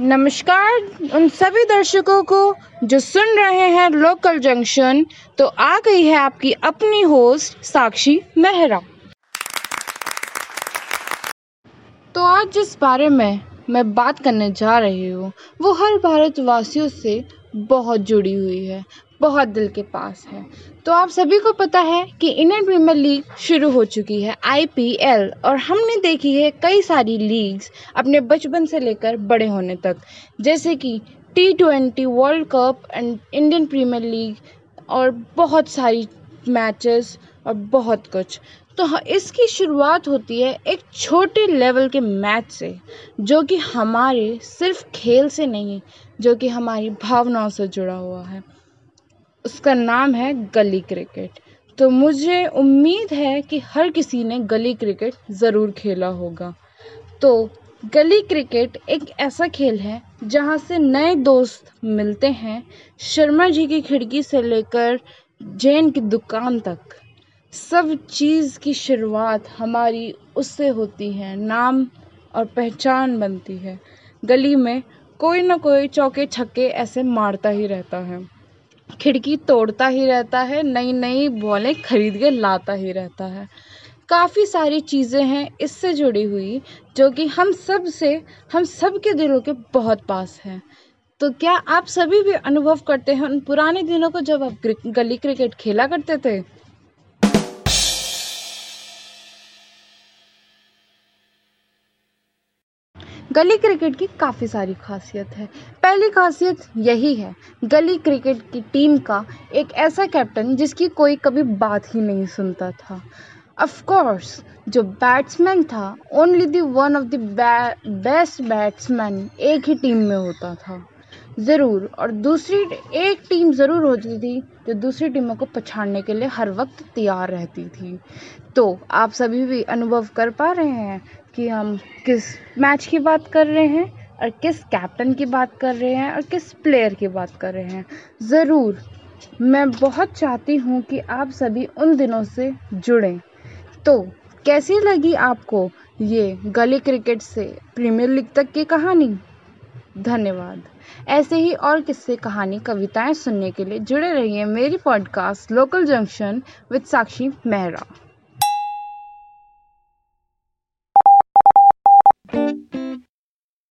नमस्कार उन सभी दर्शकों को जो सुन रहे हैं लोकल जंक्शन तो आ गई है आपकी अपनी होस्ट, साक्षी मेहरा। तो आज जिस बारे में मैं बात करने जा रही हूँ, वो हर भारतवासियों से बहुत जुड़ी हुई है। बहुत दिल के पास है। तो आप सभी को पता है कि इंडियन प्रीमियर लीग शुरू हो चुकी है, आईपीएल, और हमने देखी है कई सारी लीग्स अपने बचपन से लेकर बड़े होने तक। जैसे कि T twenty world cup and Indian premier league और बहुत सारी मैचेस और बहुत कुछ। तो इसकी शुरुआत होती है एक छोटे लेवल के मैच से, जो कि हमारे सिर्फ़ खेल से नहीं, जो कि हमारी भावनाओं से जुड़ा हुआ है। उसका नाम है गली क्रिकेट। तो मुझे उम्मीद है कि हर किसी ने गली क्रिकेट ज़रूर खेला होगा। तो गली क्रिकेट एक ऐसा खेल है जहाँ से नए दोस्त मिलते हैं शर्मा जी की खिड़की से लेकर जैन की दुकान तक। सब चीज़ की शुरुआत हमारी उससे होती है, नाम और पहचान बनती है। गली में कोई ना कोई चौके छक्के ऐसे मारता ही रहता है। खिड़की तोड़ता ही रहता है नई नई बॉलें खरीद के लाता ही रहता है। काफ़ी सारी चीज़ें हैं इससे जुड़ी हुई, जो कि हम सबसे, हम सब के दिलों के बहुत पास हैं। तो क्या आप सभी भी अनुभव करते हैं उन पुराने दिनों को जब आप गली क्रिकेट खेला करते थे? गली क्रिकेट की काफ़ी सारी खासियत है। पहली खासियत यही है, गली क्रिकेट की टीम का एक ऐसा कैप्टन जिसकी कोई कभी बात ही नहीं सुनता था। अफकोर्स जो बैट्समैन था only the one of the best batsman एक ही टीम में होता था। ज़रूर। और दूसरी एक टीम ज़रूर होती थी जो दूसरी टीमों को पछाड़ने के लिए हर वक्त तैयार रहती थी। तो आप सभी भी अनुभव कर पा रहे हैं कि हम किस मैच की बात कर रहे हैं और किस कैप्टन की बात कर रहे हैं और किस प्लेयर की बात कर रहे हैं। ज़रूर, मैं बहुत चाहती हूँ कि आप सभी उन दिनों से जुड़ें। तो कैसी लगी आपको ये गली क्रिकेट से प्रीमियर लीग तक की कहानी? धन्यवाद। ऐसे ही और किस्से, कहानी, कविताएँ सुनने के लिए जुड़े रहिए मेरी podcast local junction with Sakshi Mehra